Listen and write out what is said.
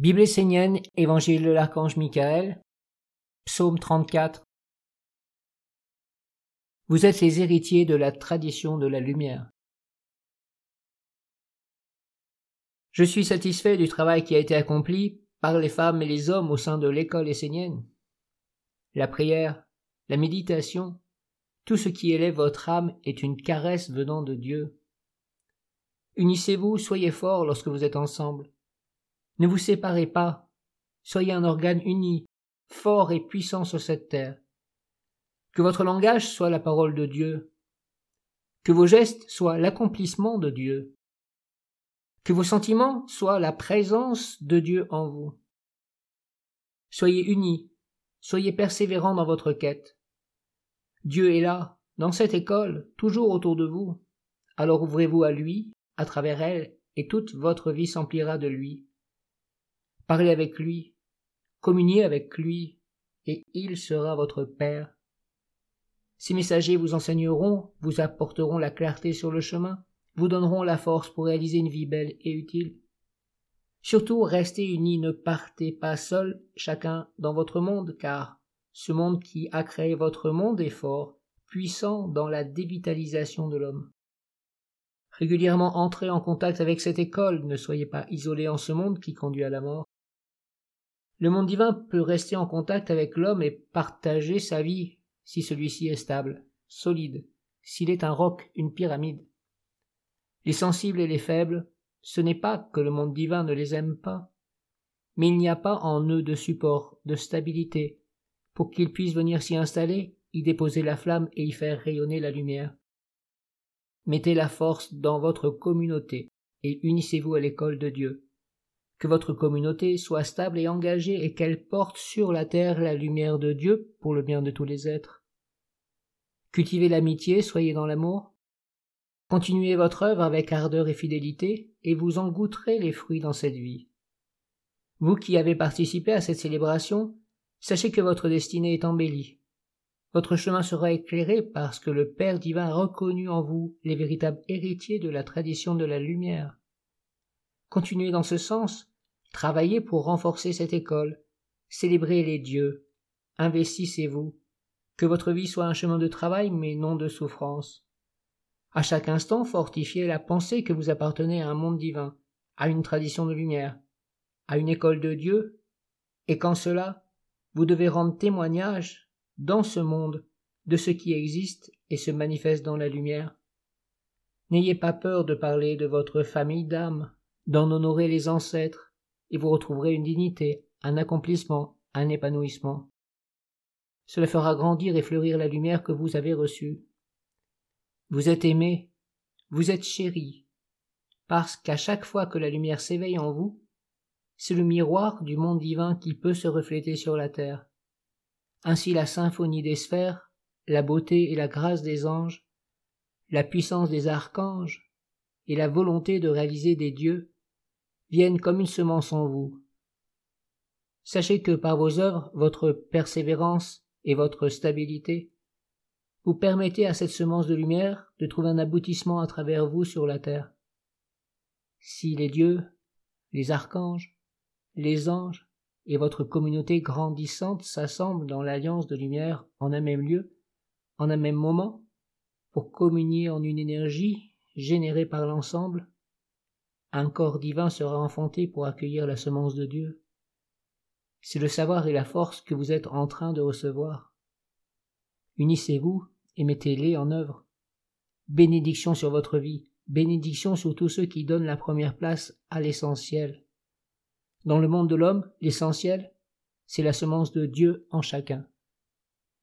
Bible essénienne, Évangile de l'archange Michael, Psaume 34. Vous êtes les héritiers de la tradition de la lumière. Je suis satisfait du travail qui a été accompli par les femmes et les hommes au sein de l'école essénienne. La prière, la méditation, tout ce qui élève votre âme est une caresse venant de Dieu. Unissez-vous, soyez forts lorsque vous êtes ensemble. Ne vous séparez pas, soyez un organe uni, fort et puissant sur cette terre. Que votre langage soit la parole de Dieu, que vos gestes soient l'accomplissement de Dieu, que vos sentiments soient la présence de Dieu en vous. Soyez unis, soyez persévérants dans votre quête. Dieu est là, dans cette école, toujours autour de vous. Alors ouvrez-vous à lui, à travers elle, et toute votre vie s'emplira de lui. Parlez avec lui, communiez avec lui, et il sera votre Père. Ces messagers vous enseigneront, vous apporteront la clarté sur le chemin, vous donneront la force pour réaliser une vie belle et utile. Surtout, restez unis, ne partez pas seuls, chacun dans votre monde, car ce monde qui a créé votre monde est fort, puissant dans la dévitalisation de l'homme. Régulièrement entrez en contact avec cette école, ne soyez pas isolés en ce monde qui conduit à la mort. Le monde divin peut rester en contact avec l'homme et partager sa vie si celui-ci est stable, solide, s'il est un roc, une pyramide. Les sensibles et les faibles, ce n'est pas que le monde divin ne les aime pas, mais il n'y a pas en eux de support, de stabilité, pour qu'ils puissent venir s'y installer, y déposer la flamme et y faire rayonner la lumière. Mettez la force dans votre communauté et unissez-vous à l'école de Dieu que votre communauté soit stable et engagée et qu'elle porte sur la terre la lumière de Dieu pour le bien de tous les êtres. Cultivez l'amitié, soyez dans l'amour. Continuez votre œuvre avec ardeur et fidélité, et vous en goûterez les fruits dans cette vie. Vous qui avez participé à cette célébration, sachez que votre destinée est embellie. Votre chemin sera éclairé parce que le Père divin a reconnu en vous les véritables héritiers de la tradition de la lumière. Continuez dans ce sens, Travaillez pour renforcer cette école. Célébrez les dieux. Investissez-vous. Que votre vie soit un chemin de travail, mais non de souffrance. À chaque instant, fortifiez la pensée que vous appartenez à un monde divin, à une tradition de lumière, à une école de Dieu, et qu'en cela, vous devez rendre témoignage, dans ce monde, de ce qui existe et se manifeste dans la lumière. N'ayez pas peur de parler de votre famille d'âme, d'en honorer les ancêtres, et vous retrouverez une dignité, un accomplissement, un épanouissement. Cela fera grandir et fleurir la lumière que vous avez reçue. Vous êtes aimé, vous êtes chéri, parce qu'à chaque fois que la lumière s'éveille en vous, c'est le miroir du monde divin qui peut se refléter sur la terre. Ainsi la symphonie des sphères, la beauté et la grâce des anges, la puissance des archanges et la volonté de réaliser des dieux viennent comme une semence en vous. Sachez que par vos œuvres, votre persévérance et votre stabilité, vous permettez à cette semence de lumière de trouver un aboutissement à travers vous sur la terre. Si les dieux, les archanges, les anges et votre communauté grandissante s'assemblent dans l'alliance de lumière en un même lieu, en un même moment, pour communier en une énergie générée par l'ensemble, un corps divin sera enfanté pour accueillir la semence de Dieu. C'est le savoir et la force que vous êtes en train de recevoir. Unissez-vous et mettez-les en œuvre. Bénédiction sur votre vie, bénédiction sur tous ceux qui donnent la première place à l'essentiel. Dans le monde de l'homme, l'essentiel, c'est la semence de Dieu en chacun.